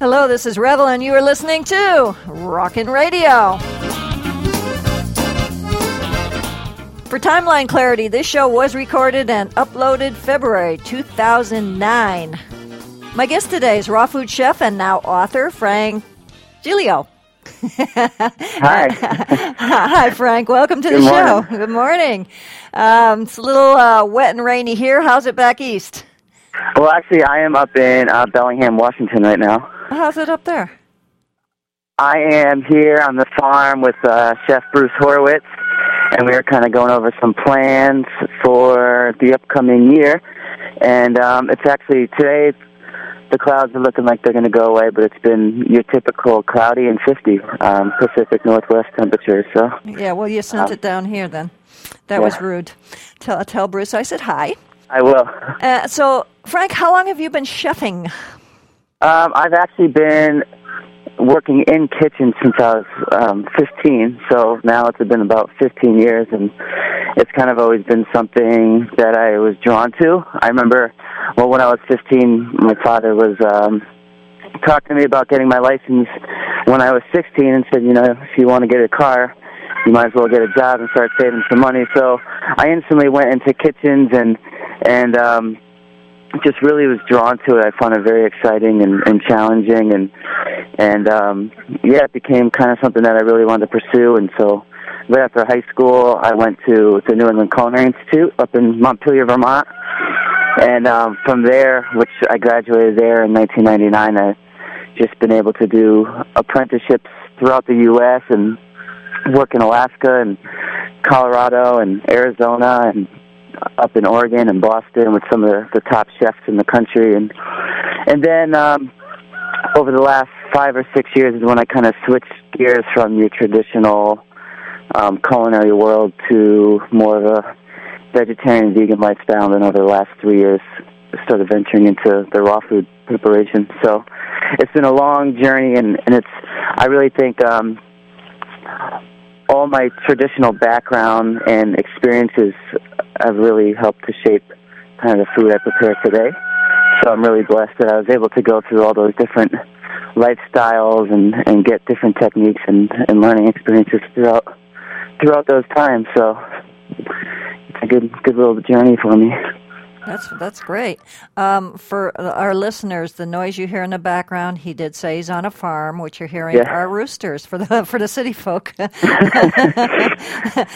Hello, this is Revvell, and you are listening to Rockin' Radio. For timeline clarity, this show was recorded and uploaded February 2009. My guest today is raw food chef and now author Frank Giglio. Hi. Hi, Frank. Welcome to Good the show. morning. Good morning. Um, it's a little uh, wet and rainy here. How's it back east? Well, actually, I am up in uh, Bellingham, Washington right now. How's it up there? I am here on the farm with uh, Chef Bruce Horowitz, and we are kind of going over some plans for the upcoming year. And um, it's actually today. The clouds are looking like they're going to go away, but it's been your typical cloudy and 50 um, Pacific Northwest temperatures. So Yeah, well, you sent Uh, it down here then. That was rude. Tell, tell Bruce I said hi. I will. Uh, so, Frank, how long have you been chefing? Um, I've actually been working in kitchens since I was um, 15, so now it's been about 15 years, and it's kind of always been something that I was drawn to. I remember, well, when I was 15, my father was um, talking to me about getting my license when I was 16, and said, you know, if you want to get a car, you might as well get a job and start saving some money. So I instantly went into kitchens and and um, just really was drawn to it. I found it very exciting and, and challenging, and and um, yeah, it became kind of something that I really wanted to pursue. And so, right after high school, I went to the New England Culinary Institute up in Montpelier, Vermont, and um, from there, which I graduated there in 1999, I just been able to do apprenticeships throughout the U.S. and work in Alaska and Colorado and Arizona and up in Oregon and Boston with some of the, the top chefs in the country. And and then um over the last five or six years is when I kind of switched gears from your traditional um culinary world to more of a vegetarian vegan lifestyle. And over the last three years started venturing into the raw food preparation. So it's been a long journey and and it's I really think um all my traditional background and experiences have really helped to shape kind of the food I prepare today. So I'm really blessed that I was able to go through all those different lifestyles and and get different techniques and and learning experiences throughout throughout those times. So it's a good good little journey for me. That's that's great. Um, for our listeners, the noise you hear in the background, he did say he's on a farm. What you're hearing Yeah. are roosters for the for the city folk.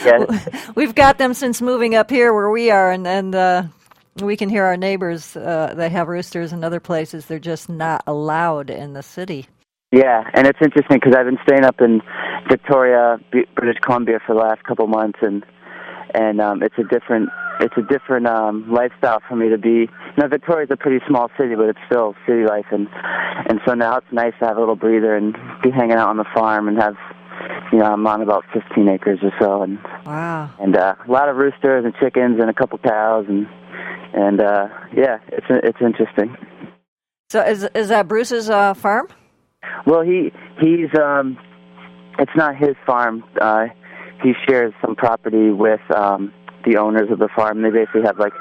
Yes. We've got them since moving up here where we are, and and uh, we can hear our neighbors. Uh, they have roosters in other places. They're just not allowed in the city. Yeah, and it's interesting because I've been staying up in Victoria, British Columbia, for the last couple months, and and um, it's a different it's a different um, lifestyle for me to be. You know, Victoria's a pretty small city, but it's still city life, and and so now it's nice to have a little breather and be hanging out on the farm and have. You know, I'm on about 15 acres or so, and Wow. and uh, a lot of roosters and chickens and a couple cows, and and uh, yeah, it's it's interesting. So is is that Bruce's uh, farm? Well, he he's um, it's not his farm. Uh, he shares some property with um, the owners of the farm. They basically have like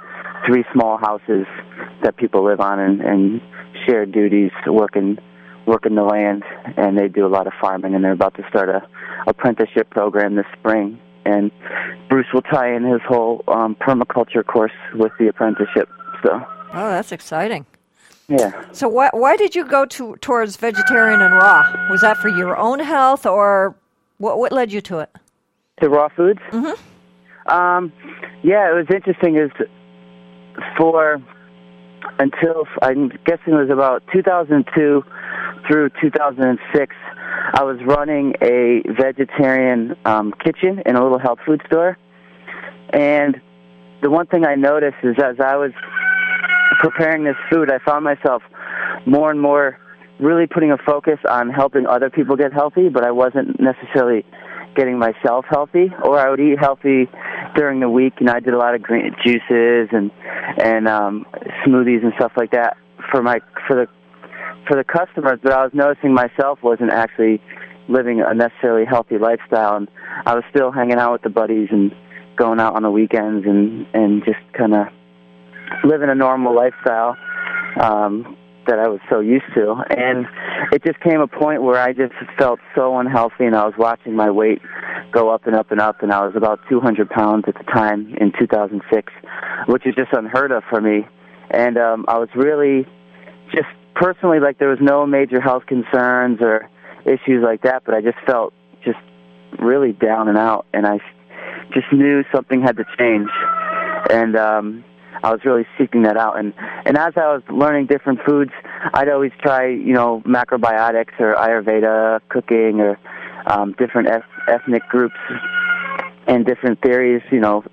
three small houses that people live on and, and share duties, working working the land, and they do a lot of farming. And they're about to start a apprenticeship program this spring. And Bruce will tie in his whole um, permaculture course with the apprenticeship. So, Oh, that's exciting. yeah. So why why did you go to towards vegetarian and raw? Was that for your own health, or what what led you to it? to raw foods. Mm-hmm. Um, yeah, it was interesting. Is for until I'm guessing it was about 2002 through 2006, I was running a vegetarian um, kitchen in a little health food store, and the one thing I noticed is as I was preparing this food, I found myself more and more really putting a focus on helping other people get healthy, but I wasn't necessarily getting myself healthy. Or I would eat healthy during the week, and I did a lot of green juices and and um, smoothies and stuff like that for my for the for the customers. But I was noticing myself wasn't actually living a necessarily healthy lifestyle, and I was still hanging out with the buddies and going out on the weekends and and just kind of living a normal lifestyle. Um, that I was so used to. And it just came a point where I just felt so unhealthy, and I was watching my weight go up and up and up, and I was about 200 pounds at the time in 2006, which is just unheard of for me. And um, I was really just personally like there was no major health concerns or issues like that, but I just felt just really down and out, and I just knew something had to change. And um, I was really seeking that out. And and as I was learning different foods, I'd always try, you know, macrobiotics or Ayurveda cooking or um, different eth- ethnic groups and different theories, you know,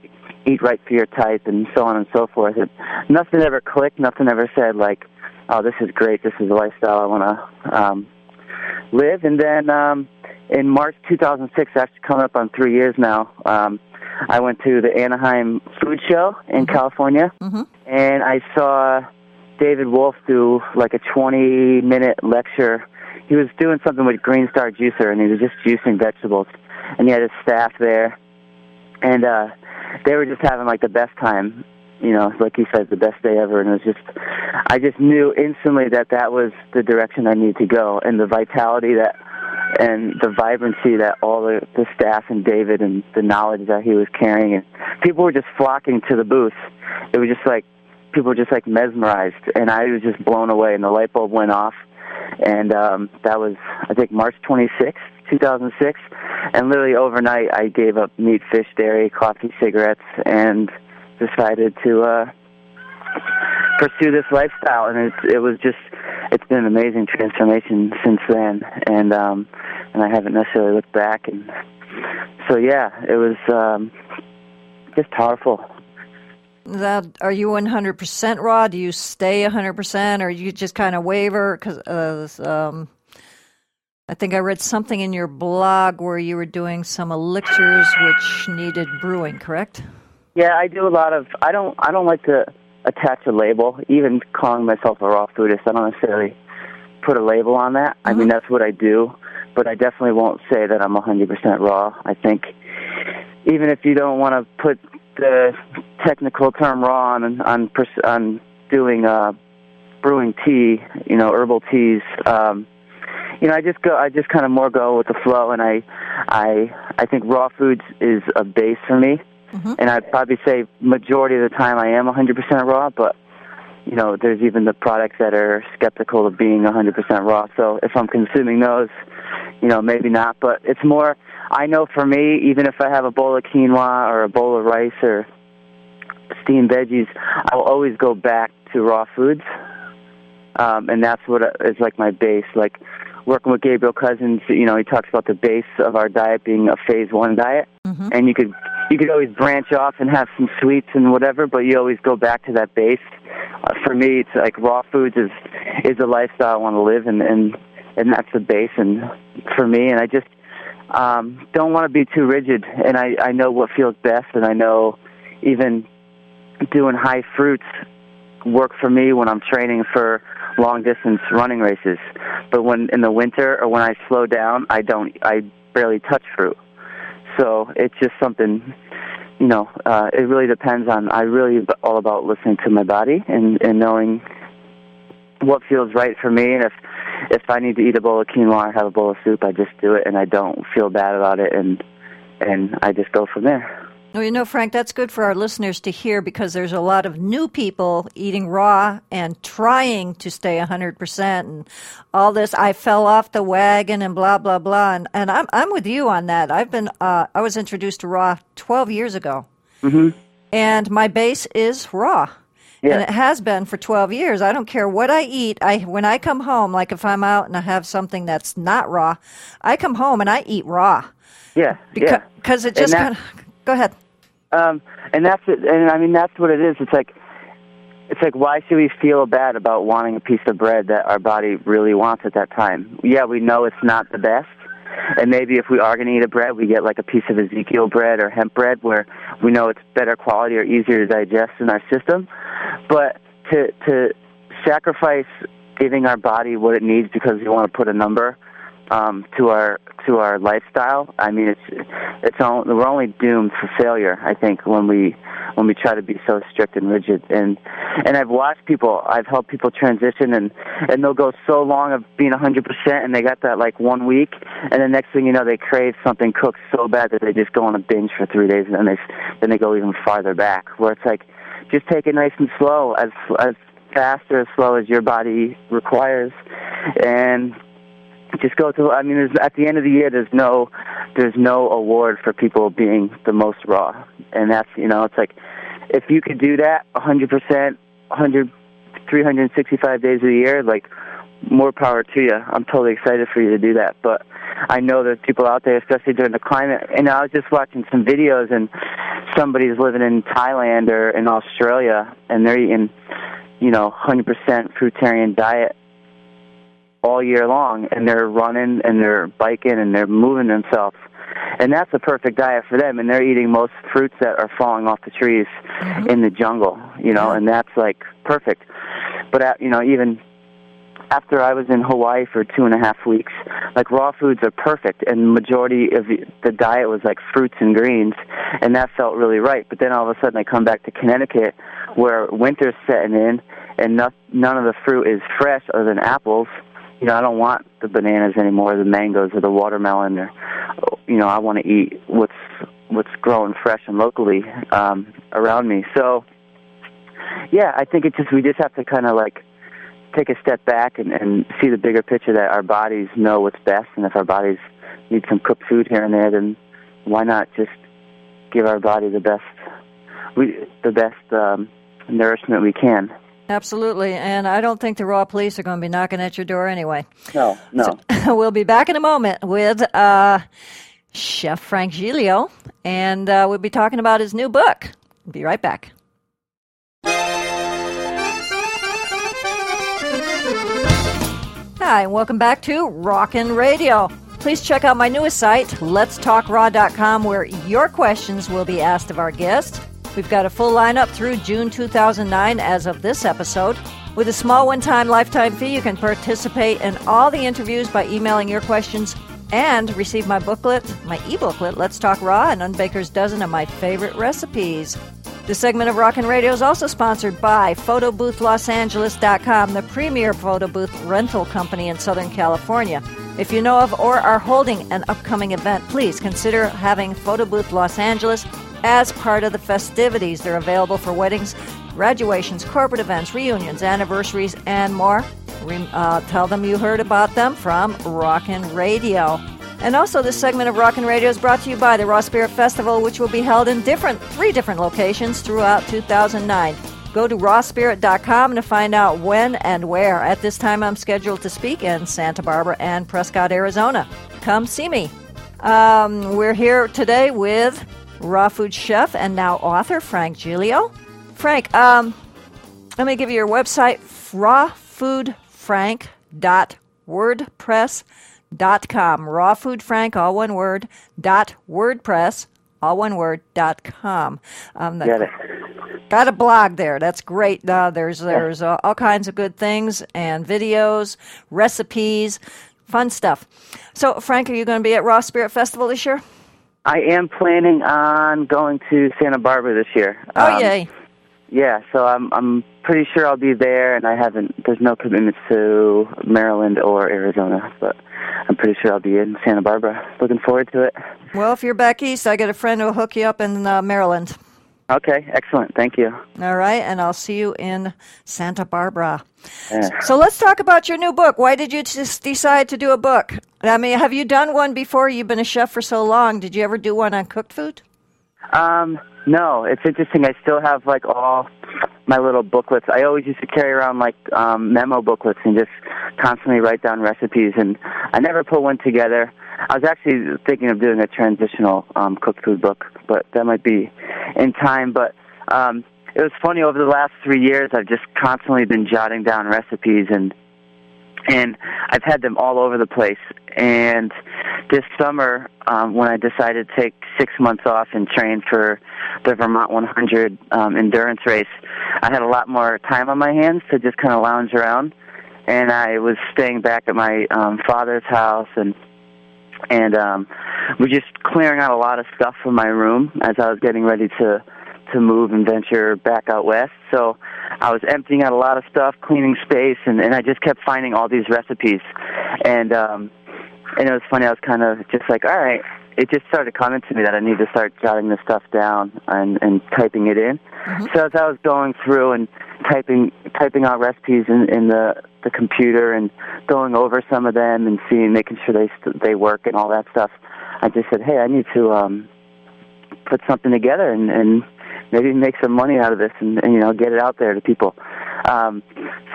eat right for your type and so on and so forth. And nothing ever clicked. Nothing ever said like, oh, this is great. This is the lifestyle I want to um, live. And then um, in March 2006, actually coming up on three years now. Um, I went to the Anaheim Food Show in mm-hmm. California, mm-hmm. and I saw David Wolfe do like a 20 minute lecture. He was doing something with Green Star Juicer, and he was just juicing vegetables. And he had his staff there, and uh, they were just having like the best time. You know, like he said, the best day ever. And it was just, I just knew instantly that that was the direction I needed to go, and the vitality that and the vibrancy that all the, the staff and David and the knowledge that he was carrying and people were just flocking to the booth. It was just like people were just like mesmerized and I was just blown away and the light bulb went off and um that was I think March 26th, 2006 and literally overnight I gave up meat, fish, dairy, coffee, cigarettes and decided to uh pursue this lifestyle and it it was just it's been an amazing transformation since then, and um, and I haven't necessarily looked back. And so yeah, it was um, just powerful. That are you 100% raw? Do you stay 100%, or you just kind of waver? Because uh, um, I think I read something in your blog where you were doing some elixirs which needed brewing. Correct? Yeah, I do a lot of. I don't. I don't like to attach a label. Even calling myself a raw foodist, I don't necessarily put a label on that. Mm-hmm. I mean, mm-hmm. that's what I do, but I definitely won't say that I'm 100% raw. I think even if you don't want to put the technical term raw on on on doing uh brewing tea, you know, herbal teas, um you know, I just go I just kind of more go with the flow and I I I think raw foods is a base for me Mm-hmm. And I'd probably say majority of the time I am 100% raw, but you know, there's even the products that are skeptical of being 100% raw. So if I'm consuming those, you know, maybe not. But it's more, I know for me, even if I have a bowl of quinoa or a bowl of rice or steamed veggies, I'll always go back to raw foods. Um, and that's what is like my base. Like working with Gabriel Cousens, you know, he talks about the base of our diet being a phase one diet. Mm-hmm. And you could you could always branch off and have some sweets and whatever, but you always go back to that base. Uh, for me, it's like raw foods is is a lifestyle I want to live, and and and that's the base. And for me, and I just um, don't want to be too rigid. And I I know what feels best, and I know even doing high fruits work for me when I'm training for long distance running races. But when in the winter or when I slow down, I don't I barely touch fruit. So it's just something, you know, uh, it really depends on, I really all about listening to my body and, and knowing what feels right for me. And if, if I need to eat a bowl of quinoa or have a bowl of soup, I just do it and I don't feel bad about it and, and I just go from there. Well, you know, Frank, that's good for our listeners to hear because there's a lot of new people eating raw and trying to stay 100% and all this. I fell off the wagon and blah, blah, blah. And, and I'm, I'm with you on that. I've been, uh, I was introduced to raw 12 years ago. Mm-hmm. And my base is raw. Yeah. And it has been for 12 years. I don't care what I eat. I when I come home, like if I'm out and I have something that's not raw, I come home and I eat raw. Yeah. Because, yeah. Because it just kind of. Go ahead. Um, and that's it. And I mean, that's what it is. It's like, it's like, why should we feel bad about wanting a piece of bread that our body really wants at that time? Yeah, we know it's not the best. And maybe if we are going to eat a bread, we get like a piece of Ezekiel bread or hemp bread where we know it's better quality or easier to digest in our system. But to, to sacrifice giving our body what it needs because we want to put a number um, to our to our lifestyle, I mean, it's it's all, we're only doomed for failure. I think when we when we try to be so strict and rigid. And and I've watched people, I've helped people transition, and and they'll go so long of being 100%, and they got that like one week, and the next thing you know, they crave something cooked so bad that they just go on a binge for three days, and then they then they go even farther back. Where it's like, just take it nice and slow, as as fast or as slow as your body requires, and just go to. I mean, there's, at the end of the year, there's no there's no award for people being the most raw, and that's you know, it's like if you could do that 100 percent, 100, 365 days of the year, like more power to you. I'm totally excited for you to do that, but I know there's people out there, especially during the climate. And I was just watching some videos, and somebody's living in Thailand or in Australia, and they're eating, you know, 100% fruitarian diet all year long, and they're running and they're biking and they're moving themselves. And that's the perfect diet for them, and they're eating most fruits that are falling off the trees mm-hmm. in the jungle, you know, and that's like perfect. But at, you know, even after I was in Hawaii for two and a half weeks, like raw foods are perfect, and the majority of the diet was like fruits and greens, and that felt really right. But then all of a sudden, I come back to Connecticut, where winter's setting in, and no, none of the fruit is fresh other than apples. You know, I don't want the bananas anymore, the mangoes, or the watermelon, or you know, I want to eat what's what's growing fresh and locally um, around me. So, yeah, I think it just we just have to kind of like take a step back and, and see the bigger picture that our bodies know what's best, and if our bodies need some cooked food here and there, then why not just give our body the best we the best um, nourishment we can. Absolutely, and I don't think the raw police are going to be knocking at your door anyway. No, no. So, we'll be back in a moment with uh, Chef Frank Giglio, and uh, we'll be talking about his new book. Be right back. Hi, and welcome back to Rockin' Radio. Please check out my newest site, letstalkraw.com, where your questions will be asked of our guests. We've got a full lineup through June 2009 as of this episode. With a small one time lifetime fee, you can participate in all the interviews by emailing your questions and receive my booklet, my e booklet, Let's Talk Raw, and Unbaker's Dozen of my favorite recipes. The segment of Rockin' Radio is also sponsored by PhotoBoothLosAngeles.com, the premier photo booth rental company in Southern California. If you know of or are holding an upcoming event, please consider having Photo Booth Los Angeles as part of the festivities. They're available for weddings, graduations, corporate events, reunions, anniversaries, and more. Uh, tell them you heard about them from Rockin' Radio. And also, this segment of Rockin' Radio is brought to you by the Raw Spirit Festival, which will be held in different three different locations throughout 2009. Go to rawspirit.com to find out when and where. At this time, I'm scheduled to speak in Santa Barbara and Prescott, Arizona. Come see me. Um, we're here today with raw food chef and now author Frank Giglio. Frank, um, let me give you your website, rawfoodfrank.wordpress.com dot com. Raw Food Frank, all one word, dot WordPress, all one word, dot com. Um, Get it. Got a blog there. That's great. Uh, there's there's uh, all kinds of good things and videos, recipes, fun stuff. So, Frank, are you going to be at Raw Spirit Festival this year? I am planning on going to Santa Barbara this year. Oh, um, yay. Yeah, so I'm I'm pretty sure I'll be there, and I haven't. There's no commitments to Maryland or Arizona, but I'm pretty sure I'll be in Santa Barbara. Looking forward to it. Well, if you're back east, I got a friend who'll hook you up in uh, Maryland. Okay, excellent. Thank you. All right, and I'll see you in Santa Barbara. Yeah. So let's talk about your new book. Why did you just decide to do a book? I mean, have you done one before? You've been a chef for so long. Did you ever do one on cooked food? Um, no. It's interesting. I still have like all my little booklets. I always used to carry around like um, memo booklets and just constantly write down recipes. And I never put one together. I was actually thinking of doing a transitional um, cooked food book, but that might be in time. But um, it was funny over the last three years. I've just constantly been jotting down recipes and and I've had them all over the place. And this summer, um, when I decided to take six months off and train for the Vermont 100 um, endurance race, I had a lot more time on my hands to just kind of lounge around. and I was staying back at my um, father's house, and and um, we're just clearing out a lot of stuff from my room as I was getting ready to to move and venture back out west. So I was emptying out a lot of stuff, cleaning space, and, and I just kept finding all these recipes. And um, and it was funny. I was kind of just like, all right. It just started coming to me that I need to start jotting this stuff down and and typing it in. Mm-hmm. So as I was going through and typing typing out recipes in, in the the computer and going over some of them and seeing making sure they they work and all that stuff, I just said, hey, I need to um, put something together and, and maybe make some money out of this and, and you know get it out there to people. Um,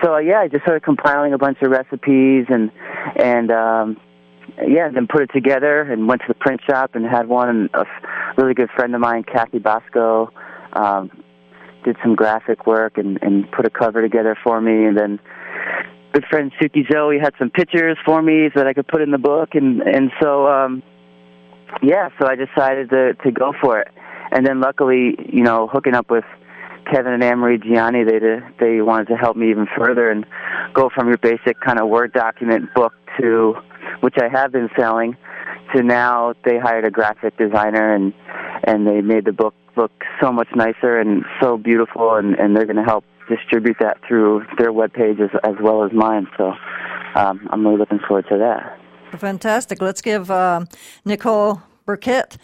so uh, yeah, I just started compiling a bunch of recipes and and um, yeah, then put it together and went to the print shop and had one. And a really good friend of mine, Kathy Bosco, um, did some graphic work and, and put a cover together for me. And then good friend Suki Zoe had some pictures for me that I could put in the book. And and so um, yeah, so I decided to to go for it and then luckily, you know, hooking up with Kevin and Annmarie Gianni, they they wanted to help me even further and go from your basic kind of Word document book to, which I have been selling, to now they hired a graphic designer and and they made the book look so much nicer and so beautiful and and they're going to help distribute that through their web pages as well as mine. So um, I'm really looking forward to that. Fantastic. Let's give uh, Nicole Burkett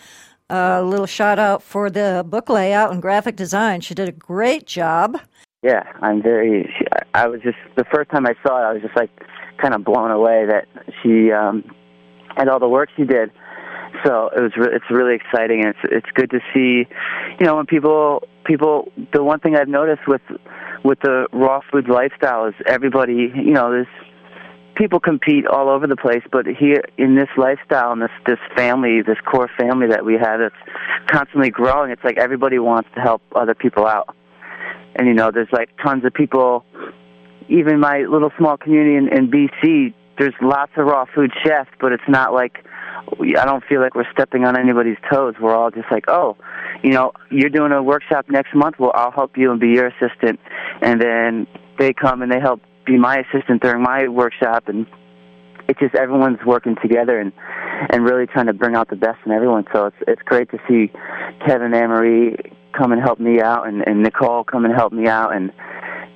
a little shout out for the book layout and graphic design. She did a great job. Yeah, I'm very. I was just the first time I saw it, I was just like kind of blown away that she um, and all the work she did. So it was. Re- it's really exciting, and it's it's good to see. You know, when people people. The one thing I've noticed with with the raw food lifestyle is everybody. You know, there's people compete all over the place, but here in this lifestyle and this this family, this core family that we have, that's constantly growing. It's like everybody wants to help other people out, and you know, there's like tons of people. Even my little small community in, in BC, there's lots of raw food chefs, but it's not like I don't feel like we're stepping on anybody's toes. We're all just like, oh, you know, you're doing a workshop next month. Well, I'll help you and be your assistant, and then they come and they help be my assistant during my workshop, and it's just everyone's working together and and really trying to bring out the best in everyone. So it's it's great to see Kevin Marie come and help me out, and, and Nicole come and help me out, and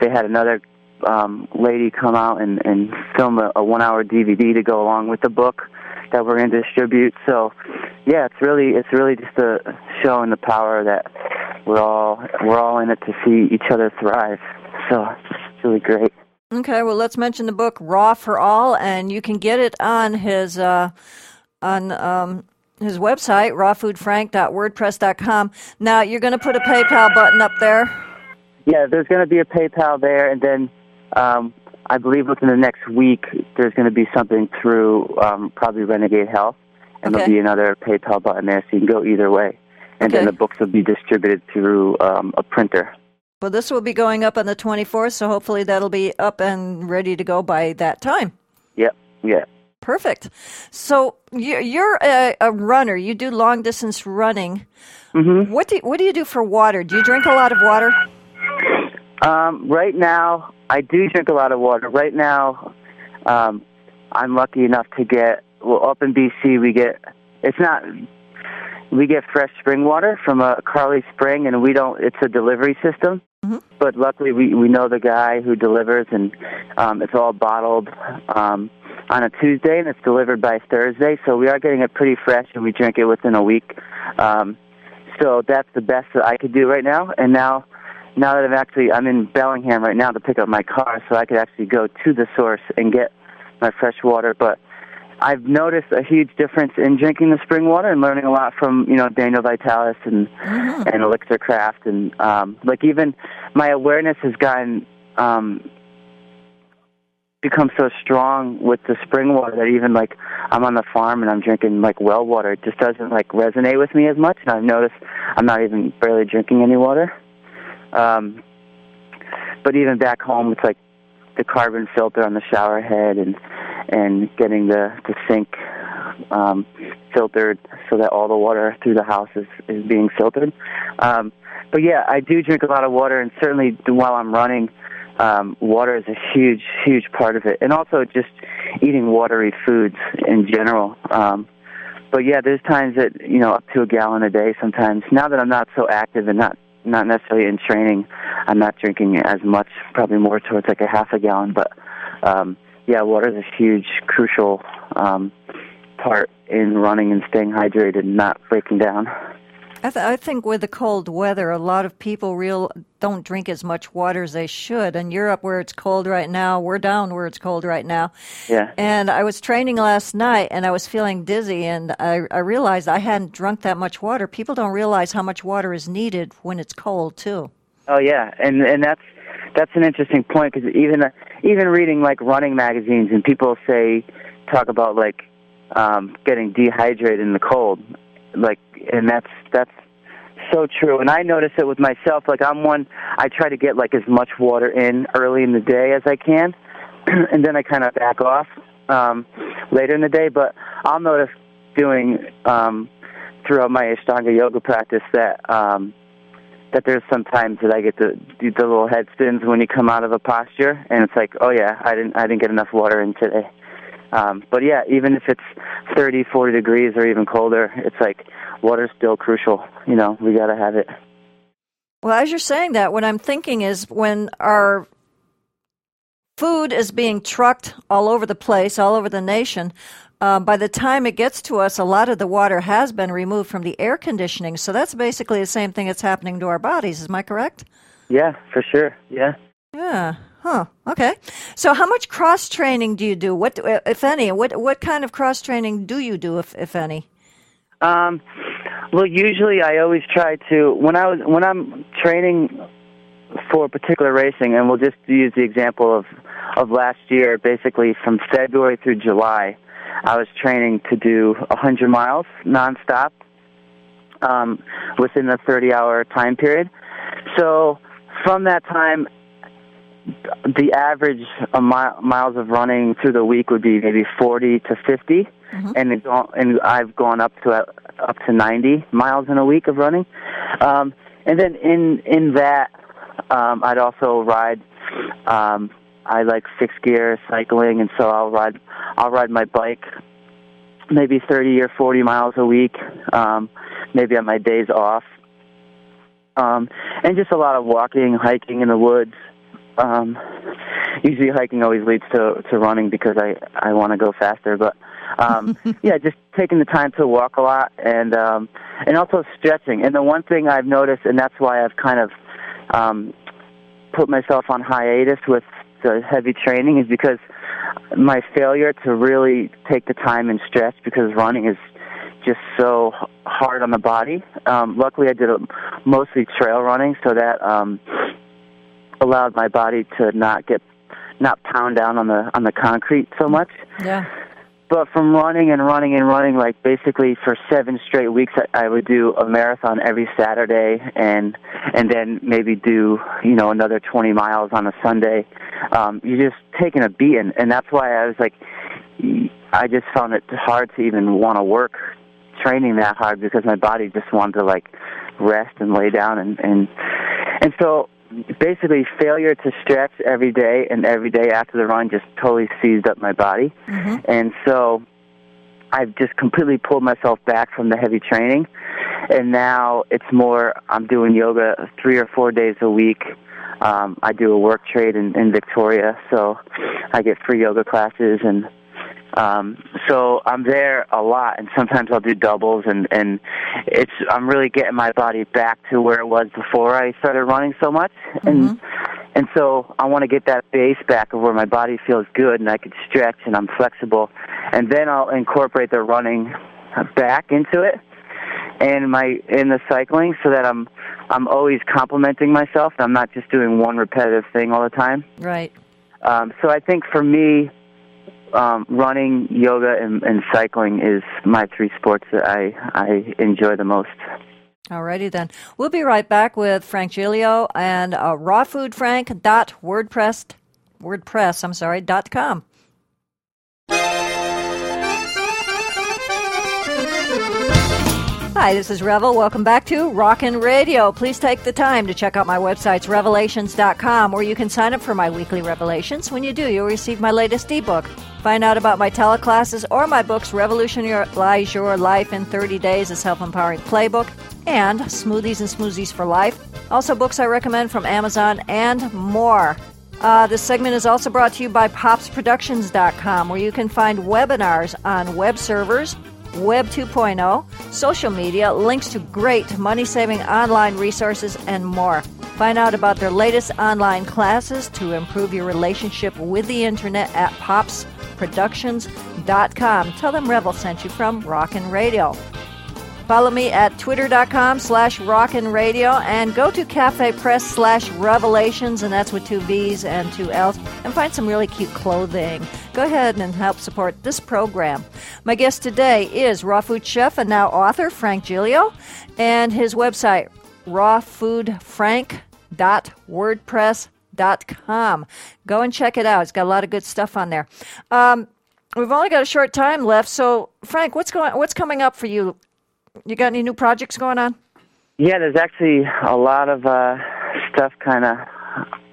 they had another um, lady come out and, and film a, a one-hour DVD to go along with the book that we're going to distribute. So, yeah, it's really it's really just a showing the power that we're all we're all in it to see each other thrive. So it's really great. Okay, well, let's mention the book Raw for All, and you can get it on his uh, on um, his website, rawfoodfrank.wordpress.com. Now, you're going to put a PayPal button up there. Yeah, there's going to be a PayPal there, and then um, I believe within the next week there's going to be something through um, probably Renegade Health, and okay. there'll be another PayPal button there, so you can go either way. And okay. then the books will be distributed through um, a printer. Well, this will be going up on the 24th, so hopefully that'll be up and ready to go by that time. Yep, yeah. Perfect. So you're a, a runner. You do long distance running. Mm-hmm. What do you, what do you do for water? Do you drink a lot of water? Um, right now, I do drink a lot of water. Right now, um, I'm lucky enough to get well up in BC. We get it's not we get fresh spring water from a Carly Spring, and we don't. It's a delivery system. Mm-hmm. But luckily, we we know the guy who delivers, and um, it's all bottled um, on a Tuesday, and it's delivered by Thursday. So we are getting it pretty fresh, and we drink it within a week. Um, so that's the best that I could do right now. And now, now that I'm actually I'm in Bellingham right now to pick up my car, so I could actually go to the source and get my fresh water. But I've noticed a huge difference in drinking the spring water and learning a lot from you know Daniel Vitalis and mm-hmm. and Elixir Craft and um, like even my awareness has gotten um, become so strong with the spring water that even like I'm on the farm and I'm drinking like well water, it just doesn't like resonate with me as much. And I've noticed I'm not even barely drinking any water. Um, but even back home, it's like the carbon filter on the shower head and and getting the the sink um, filtered so that all the water through the house is is being filtered. Um, but yeah, I do drink a lot of water, and certainly while I'm running, um, water is a huge, huge part of it, and also just eating watery foods in general. Um, but yeah, there's times that you know up to a gallon a day. Sometimes now that I'm not so active and not not necessarily in training, I'm not drinking as much. Probably more towards like a half a gallon. But um, yeah, water is a huge, crucial um, part in running and staying hydrated and not breaking down. I, th- I, think with the cold weather, a lot of people real don't drink as much water as they should. In Europe, where it's cold right now, we're down where it's cold right now. Yeah. And I was training last night, and I was feeling dizzy, and I, I realized I hadn't drunk that much water. People don't realize how much water is needed when it's cold too. Oh yeah, and and that's that's an interesting point because even uh, even reading like running magazines and people say talk about like um, getting dehydrated in the cold, like, and that's that's so true. And I notice it with myself. Like I'm one, I try to get like as much water in early in the day as I can, and then I kind of back off um, later in the day. But I'll notice doing um, throughout my Ashtanga yoga practice that um, that there's sometimes that I get the the little head spins when you come out of a posture, and it's like, oh yeah, I didn't I didn't get enough water in today. Um, but yeah, even if it's 30, 40 degrees or even colder, it's like water's still crucial. You know, we got to have it. Well, as you're saying that, what I'm thinking is when our food is being trucked all over the place, all over the nation, uh, by the time it gets to us, a lot of the water has been removed from the air conditioning. So that's basically the same thing that's happening to our bodies. Is my correct? Yeah, for sure. Yeah. Yeah. Huh. Okay. So, how much cross training do you do? What, if any? What what kind of cross training do you do, if if any? Um, well, usually I always try to when I was when I'm training for particular racing, and we'll just use the example of of last year. Basically, from February through July, I was training to do 100 miles nonstop um, within the 30-hour time period. So, from that time, the average uh, mi- miles of running through the week would be maybe 40 to 50, mm-hmm. and it's and I've gone up to uh, up to 90 miles in a week of running. Um, and then in in that, um, I'd also ride. Um, I like fixed gear cycling, and so I'll ride I'll ride my bike maybe 30 or 40 miles a week, um, maybe on my days off. Um, and just a lot of walking, hiking in the woods, um, usually hiking always leads to to running because I I want to go faster. But um, yeah, just taking the time to walk a lot and um, and also stretching. And the one thing I've noticed, and that's why I've kind of um, put myself on hiatus with the heavy training, is because my failure to really take the time and stretch because running is just so hard on the body. Um, luckily, I did a, mostly trail running, so that um, allowed my body to not get not pound down on the on the concrete so much. Yeah. But from running and running and running, like basically for seven straight weeks, I, I would do a marathon every Saturday, and and then maybe do you know another 20 miles on a Sunday. Um, you're just taking a beating, and that's why I was like, I just found it hard to even want to work training that hard because my body just wanted to like rest and lay down and and and so basically failure to stretch every day and every day after the run just totally seized up my body. Mm-hmm. And so I've just completely pulled myself back from the heavy training. And now it's more, I'm doing yoga three or four days a week. Um, I do a work trade in, in Victoria, so I get free yoga classes and um, so I'm there a lot, and sometimes I'll do doubles, and and it's I'm really getting my body back to where it was before I started running so much, mm-hmm. and and so I want to get that base back of where my body feels good and I can stretch and I'm flexible, and then I'll incorporate the running back into it, and my in the cycling, so that I'm I'm always complimenting myself. And I'm not just doing one repetitive thing all the time. Right. Um, so I think for me, um, running, yoga, and, and cycling is my three sports that I, I enjoy the most. Alrighty then. We'll be right back with Frank Giglio and uh, rawfoodfrank.wordpress, WordPress, I'm sorry, dot com. Hi, this is Revvell. Welcome back to Rockin' Radio. Please take the time to check out my websites, revvellations.com, where you can sign up for my weekly revelations. When you do, you'll receive my latest ebook. Find out about my teleclasses or my books, Revolutionize Your Life in 30 Days, a self empowering playbook, and Smoothies and Smoothies for Life. Also, books I recommend from Amazon and more. Uh, this segment is also brought to you by popsproductions.com, where you can find webinars on web servers Web 2.0, social media, links to great money saving online resources, and more. Find out about their latest online classes to improve your relationship with the internet at popsproductions.com. Tell them Revvell sent you from Rockin' Radio. Follow me at twitter.com slash rockin' radio and go to Cafe Press slash revvellations, and that's with two V's and two L's, and find some really cute clothing. Go ahead and help support this program. My guest today is raw food chef and now author Frank Giglio, and his website, rawfoodfrank.wordpress.com. Go and check it out. It's got a lot of good stuff on there. Um, we've only got a short time left, so Frank, what's going? What's coming up for you you got any new projects going on? Yeah, there's actually a lot of uh, stuff kind of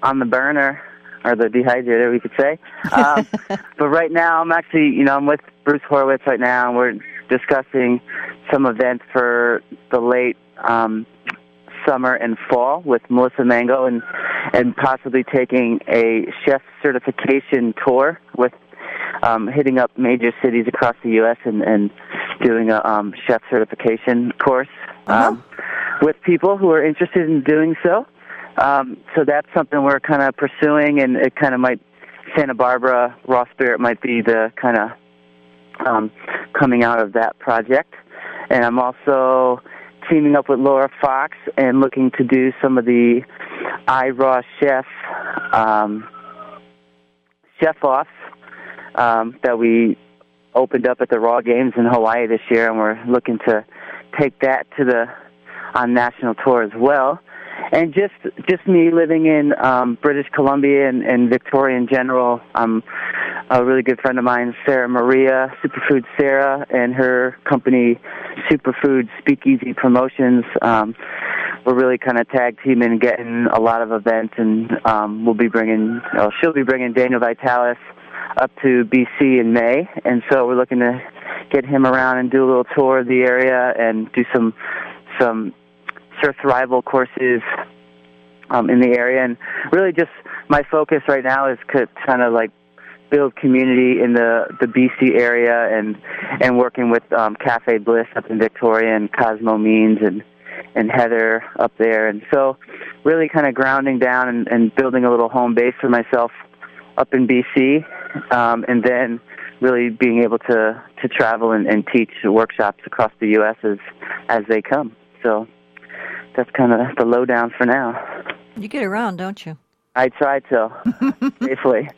on the burner or the dehydrator, we could say. Um, but right now, I'm actually, you know, I'm with Bruce Horowitz right now, and we're discussing some events for the late um, summer and fall with Melissa Mango, and and possibly taking a chef certification tour with um, hitting up major cities across the U.S. and, and doing a um, chef certification course uh-huh. um, with people who are interested in doing so. Um, so that's something we're kind of pursuing, and it kind of might Santa Barbara Raw Spirit might be the kind of um, coming out of that project. And I'm also teaming up with Laura Fox and looking to do some of the I iRaw Chef um, chef offs um, that we opened up at the Raw Games in Hawaii this year, and we're looking to take that to the on national tour as well. And just just me living in um, British Columbia and, and Victoria in general. I'm a really good friend of mine, Sarah Maria, Superfood Sarah, and her company, Superfood Speakeasy Promotions. Um, we're really kind of tag teaming getting a lot of events, and um, we'll be bringing. Oh, she'll be bringing Daniel Vitalis up to BC in May, and so we're looking to get him around and do a little tour of the area and do some some surf survival courses um, in the area. And really, just my focus right now is kind of like build community in the the BC area and and working with um, Cafe Bliss up in Victoria and Cosmo Means and and Heather up there. And so, really kind of grounding down and, and building a little home base for myself up in BC um, and then really being able to to travel and, and teach workshops across the U.S. as as they come. So that's kind of the lowdown for now. You get around, don't you? I try to safely.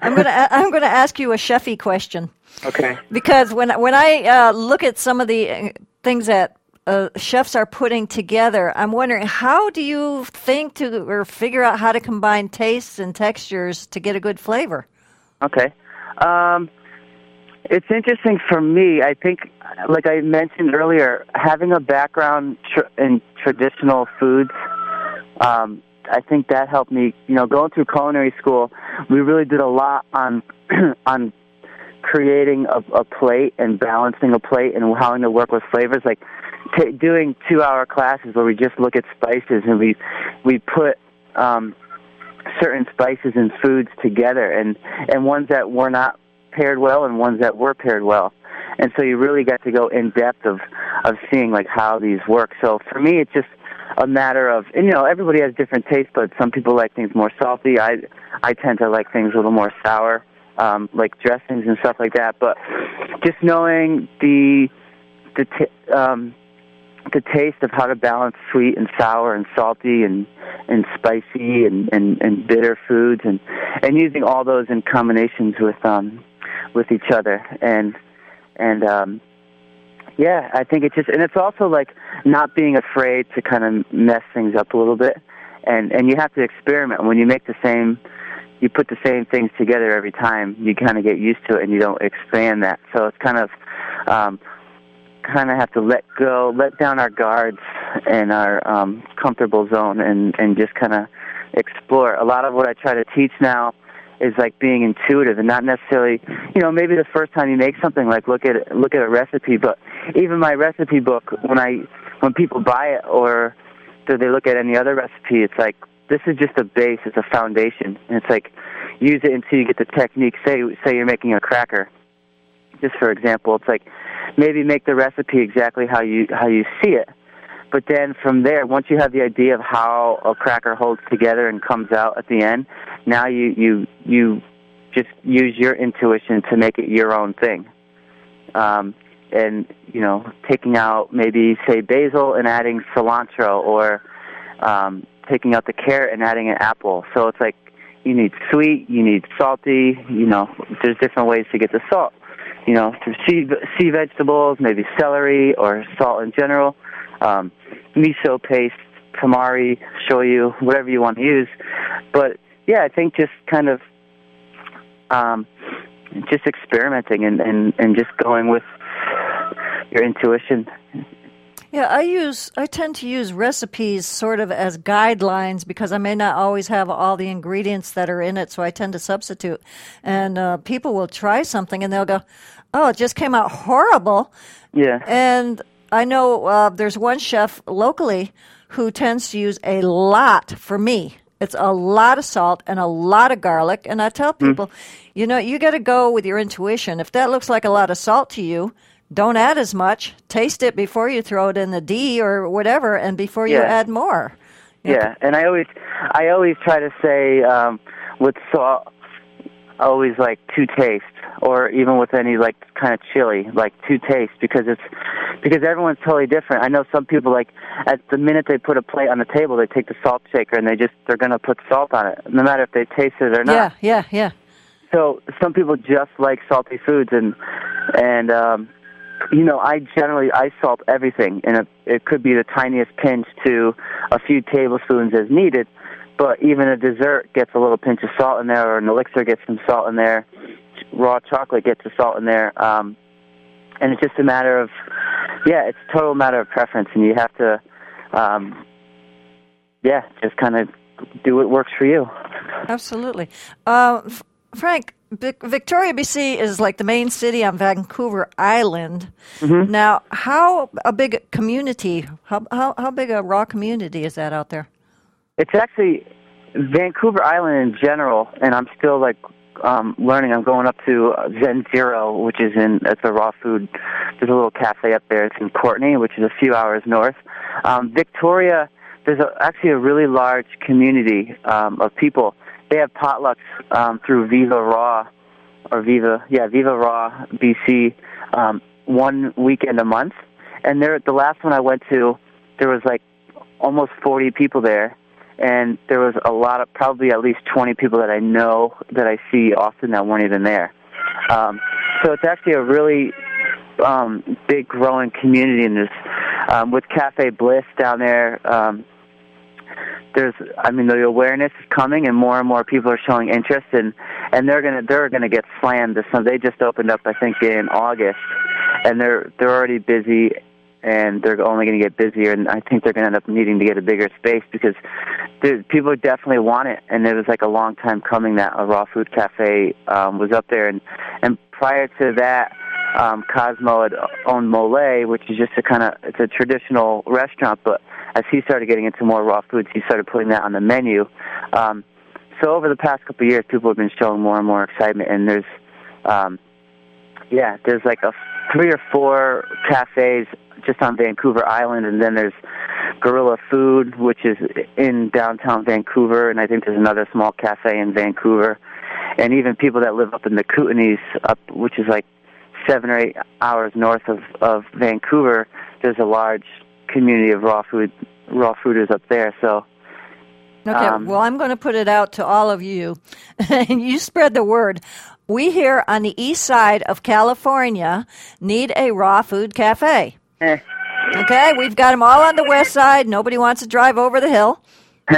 I'm gonna I'm gonna ask you a chefy question. Okay. Because when when I uh, look at some of the uh, things that uh, chefs are putting together, I'm wondering how do you think to or figure out how to combine tastes and textures to get a good flavor? Okay. Um, it's interesting for me. I think, like I mentioned earlier, having a background tr- in traditional foods, um, I think that helped me. You know, going through culinary school, we really did a lot on on creating a, a plate and balancing a plate and how to work with flavors. Like t- doing two-hour classes where we just look at spices and we we put um, certain spices and foods together and and ones that were not paired well and ones that were paired well. And so you really got to go in depth of of seeing like how these work. So for me it's just a matter of and you know everybody has different tastes but some people like things more salty. I i tend to like things a little more sour um like dressings and stuff like that. But just knowing the the t- um the taste of how to balance sweet and sour and salty and and spicy and and, and bitter foods and and using all those in combinations with um with each other. And and um yeah i think it's just and it's also like not being afraid to kind of mess things up a little bit. And and you have to experiment. When you make the same you put the same things together every time you kind of get used to it and you don't expand that. So it's kind of um kind of have to let go, let down our guards and our um, comfortable zone, and and just kind of explore. A lot of what I try to teach now is like being intuitive and not necessarily, you know, maybe the first time you make something, like look at look at a recipe. But even my recipe book, when I when people buy it or do they look at any other recipe, it's like this is just a base, it's a foundation, and it's like use it until you get the technique. Say say you're making a cracker, just for example, it's like maybe make the recipe exactly how you how you see it. But then from there, once you have the idea of how a cracker holds together and comes out at the end, now you you you just use your intuition to make it your own thing. Um, and you know, taking out maybe say basil and adding cilantro, or um, taking out the carrot and adding an apple. So it's like you need sweet, you need salty. You know, there's different ways to get the salt. You know, through sea sea vegetables, maybe celery or salt in general. Um, miso paste, tamari, shoyu, whatever you want to use. But yeah, I think just kind of um, just experimenting and, and, and just going with your intuition. Yeah, I use I tend to use recipes sort of as guidelines because I may not always have all the ingredients that are in it, so I tend to substitute. And uh, people will try something and they'll go, "Oh, it just came out horrible." Yeah. And I know uh, there's one chef locally who tends to use a lot for me. It's a lot of salt and a lot of garlic. And I tell people, mm. you know, you got to go with your intuition. If that looks like a lot of salt to you, don't add as much. Taste it before you throw it in the D or whatever, and before you add more. Yeah, and I always, I always try to say um, with salt, always like to taste, or even with any like kind of chili, like to taste, because it's because everyone's totally different. I know some people like at the minute they put a plate on the table, they take the salt shaker and they just they're gonna put salt on it, no matter if they taste it or not. Yeah, yeah, yeah. So some people just like salty foods, and and um, you know, I generally I salt everything, and it could be the tiniest pinch to a few tablespoons as needed. But even a dessert gets a little pinch of salt in there, or an elixir gets some salt in there. Raw chocolate gets the salt in there, um, and it's just a matter of, yeah, it's a total matter of preference, and you have to, um, yeah, just kind of do what works for you. Absolutely, uh, Frank. Victoria, BC is like the main city on Vancouver Island. Mm-hmm. Now, how a big community? How, how how big a raw community is that out there? It's actually Vancouver Island in general, and I'm still like um, learning. I'm going up to Zen Zero, which is in it's a raw food. There's a little cafe up there. It's in Courtenay, which is a few hours north. Um, Victoria, there's a, actually a really large community um, of people they have potlucks um, through Viva Raw or Viva, yeah, Viva Raw BC, um, one weekend a month. And there, the last one I went to, there was like almost 40 people there, and there was a lot of probably at least 20 people that I know that I see often that weren't even there. Um, so it's actually a really um, big growing community in this. Um, with Cafe Bliss down there, um, there's I mean the awareness is coming and more and more people are showing interest and and they're gonna they're gonna get slammed. This they just opened up I think in August and they're they're already busy and they're only going to get busier and I think they're going to end up needing to get a bigger space because the, people definitely want it and it was like a long time coming that a raw food cafe um, was up there and and prior to that um, Cosmo had owned Mole, which is just a kind of it's a traditional restaurant, but as he started getting into more raw foods, he started putting that on the menu. Um, so over the past couple of years, people have been showing more and more excitement, and there's, um, yeah, there's like a three or four cafes just on Vancouver Island, and then there's Gorilla Food, which is in downtown Vancouver, and I think there's another small cafe in Vancouver, and even people that live up in the Kootenays, up which is like seven or eight hours north of of Vancouver. There's a large community of raw food raw fooders up there. So. Okay, um, well, I'm going to put it out to all of you, and you spread the word. We here on the east side of California need a raw food cafe. Eh. Okay, we've got them all on the west side. Nobody wants to drive over the hill.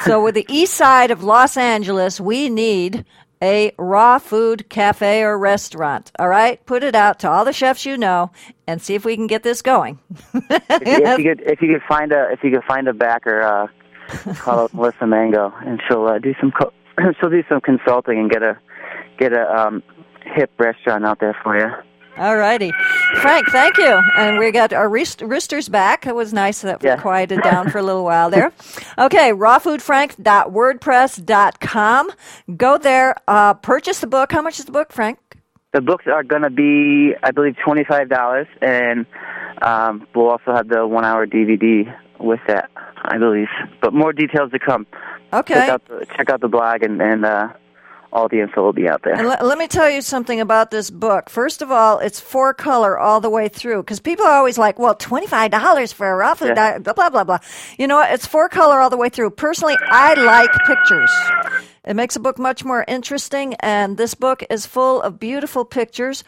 so, with the east side of Los Angeles, we need a raw food cafe or restaurant. All right, put it out to all the chefs you know and see if we can get this going. if, you could, if you could find a, if you could find a backer, uh, call up Melissa Mango, and she'll uh, do some, co- she'll do some consulting and get a, get a um, hip restaurant out there for you. All righty. Frank, thank you. And we got our roosters back. It was nice that we yeah. quieted down for a little while there. Okay, rawfoodfrank.wordpress.com. Go there, uh, purchase the book. How much is the book, Frank? The books are going to be, I believe, $25, and um, we'll also have the one hour DVD with that, I believe. But more details to come. Okay. Check out the, check out the blog and, and uh, all the info will be out there. And l- let me tell you something about this book. First of all, it's four color all the way through because people are always like, well, $25 for a raw food, Yeah. blah, blah, blah, blah. You know what? It's four color all the way through. Personally, I like pictures. It makes a book much more interesting, and this book is full of beautiful pictures.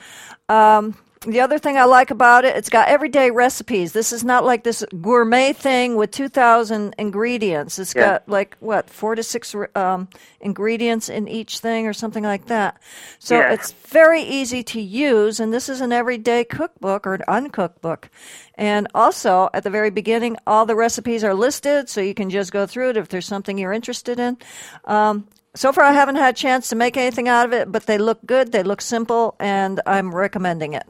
Um, the other thing I like about it, it's got everyday recipes. This is not like this gourmet thing with 2,000 ingredients. It's Yeah. got like, what, four to six um, ingredients in each thing or something like that. So Yeah. it's very easy to use, and this is an everyday cookbook or an uncooked book. And also, at the very beginning, all the recipes are listed, so you can just go through it if there's something you're interested in. Um, so far, I haven't had a chance to make anything out of it, but they look good, they look simple, and I'm recommending it.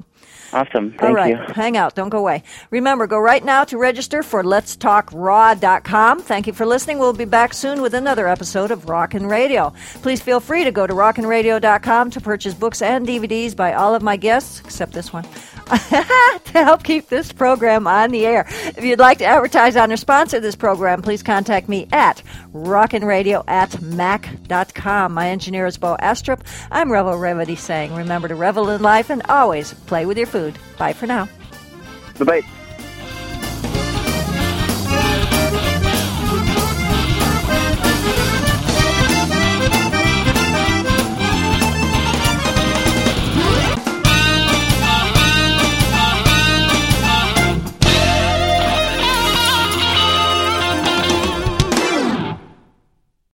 Awesome. Thank All right, you. hang out, don't go away. Remember, go right now to register for letstalkraw.com. Thank you for listening. We'll be back soon with another episode of Rawkin' Radio. Please feel free to go to rawkinradio.com to purchase books and DVDs by all of my guests, except this one. to help keep this program on the air. If you'd like to advertise on or sponsor this program, please contact me at rawkinradio at mac.com. My engineer is Bo Astrup. I'm Revvell Remedy saying remember to revel in life and always play with your food. Bye for now. Bye bye.